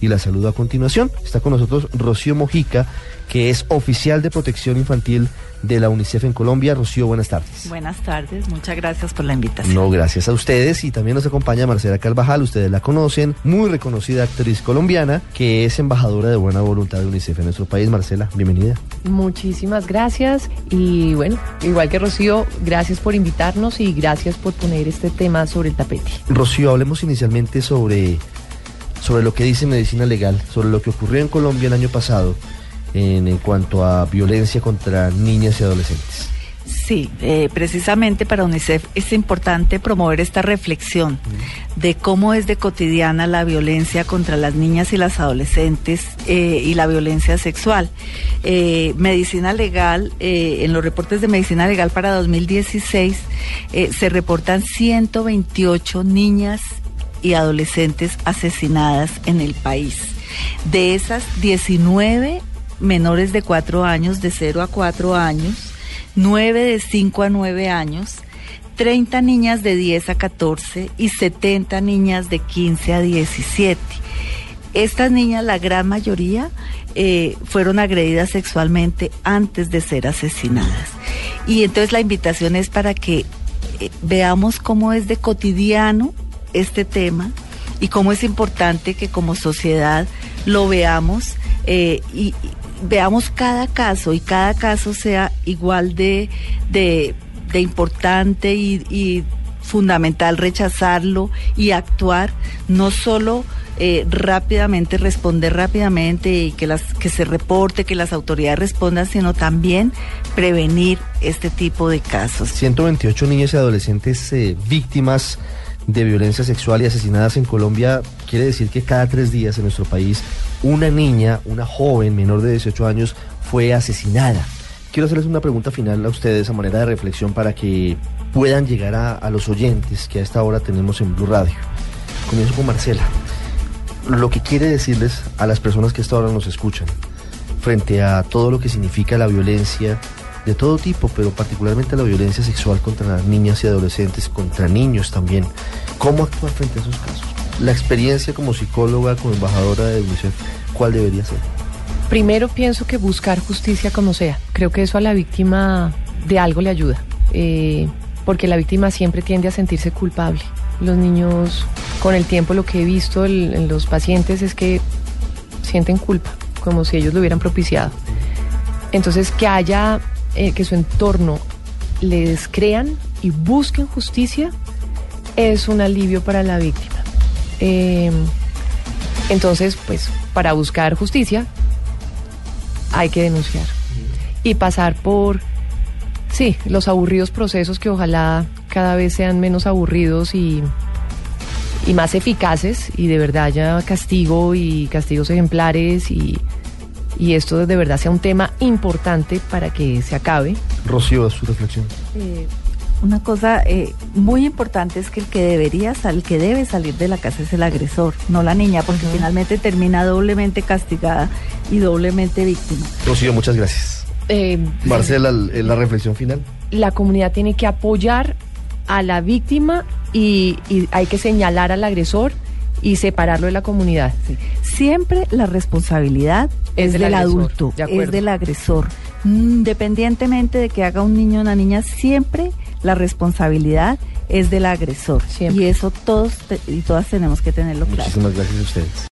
Y la saludo a continuación. Está con nosotros Rocío Mojica, que es oficial de protección infantil de la UNICEF en Colombia. Rocío, buenas tardes. Buenas tardes, muchas gracias por la invitación. No, gracias a ustedes. Y también nos acompaña Marcela Carvajal, ustedes la conocen, muy reconocida actriz colombiana, que es embajadora de buena voluntad de UNICEF en nuestro país. Marcela, bienvenida. Muchísimas gracias y bueno, igual que Rocío, gracias por invitarnos y gracias por poner este tema sobre el tapete. Rocío, hablemos inicialmente sobre, sobre lo que dice Medicina Legal, sobre lo que ocurrió en Colombia el año pasado en, en cuanto a violencia contra niñas y adolescentes. Sí, eh, precisamente para UNICEF es importante promover esta reflexión de cómo es de cotidiana la violencia contra las niñas y las adolescentes eh, y la violencia sexual. Eh, medicina legal, eh, en los reportes de medicina legal para 2016 eh, se reportan 128 niñas y adolescentes asesinadas en el país. De esas, 19 menores de 4 años, de 0 a 4 años, 9 de 5 a 9 años, 30 niñas de 10 a 14 y 70 niñas de 15 a 17. Estas niñas, la gran mayoría, eh, fueron agredidas sexualmente antes de ser asesinadas. Y entonces la invitación es para que eh, veamos cómo es de cotidiano este tema y cómo es importante que como sociedad lo veamos eh, y, veamos cada caso y cada caso sea igual de, de, importante y, fundamental rechazarlo y actuar, no solo eh, rápidamente, responder rápidamente y que, las, que se reporte, que las autoridades respondan, sino también prevenir este tipo de casos. 128 niñas y adolescentes eh, víctimas de violencia sexual y asesinadas en Colombia, quiere decir que cada tres días en nuestro país una niña, una joven menor de 18 años fue asesinada. Quiero hacerles una pregunta final a ustedes a manera de reflexión para que puedan llegar a, los oyentes que a esta hora tenemos en Blue Radio. Comienzo con Marcela. Lo que quiere decirles a las personas que a esta hora nos escuchan frente a todo lo que significa la violencia de todo tipo, pero particularmente la violencia sexual contra las niñas y adolescentes, contra niños también. ¿Cómo actuar frente a esos casos? La experiencia como psicóloga, como embajadora de UNICEF, ¿cuál debería ser? Primero pienso que buscar justicia como sea. Creo que eso a la víctima de algo le ayuda, eh, porque la víctima siempre tiende a sentirse culpable. Los niños, con el tiempo, lo que he visto en los pacientes es que sienten culpa, como si ellos lo hubieran propiciado. Entonces, que haya, eh, que su entorno les crean y busquen justicia es un alivio para la víctima. Eh, entonces, pues, para buscar justicia hay que denunciar y pasar por, sí, los aburridos procesos que ojalá cada vez sean menos aburridos y, y más eficaces y de verdad haya castigo y castigos ejemplares y, y esto de verdad sea un tema importante para que se acabe. Rocío, su reflexión. Eh, una cosa eh, muy importante es que el que debería, el que debe salir de la casa es el agresor, no la niña, porque finalmente termina doblemente castigada y doblemente víctima. Rocío, muchas gracias. Eh, Marcela, la reflexión final. la comunidad tiene que apoyar a la víctima y, y hay que señalar al agresor y separarlo de la comunidad. Siempre la responsabilidad Es es, del del, agresor, adulto, de acuerdo. es del agresor. Independientemente de que haga un niño o una niña, siempre la responsabilidad es del agresor. Siempre. Y eso todos te- y todas tenemos que tenerlo claro. Muchísimas gracias a ustedes.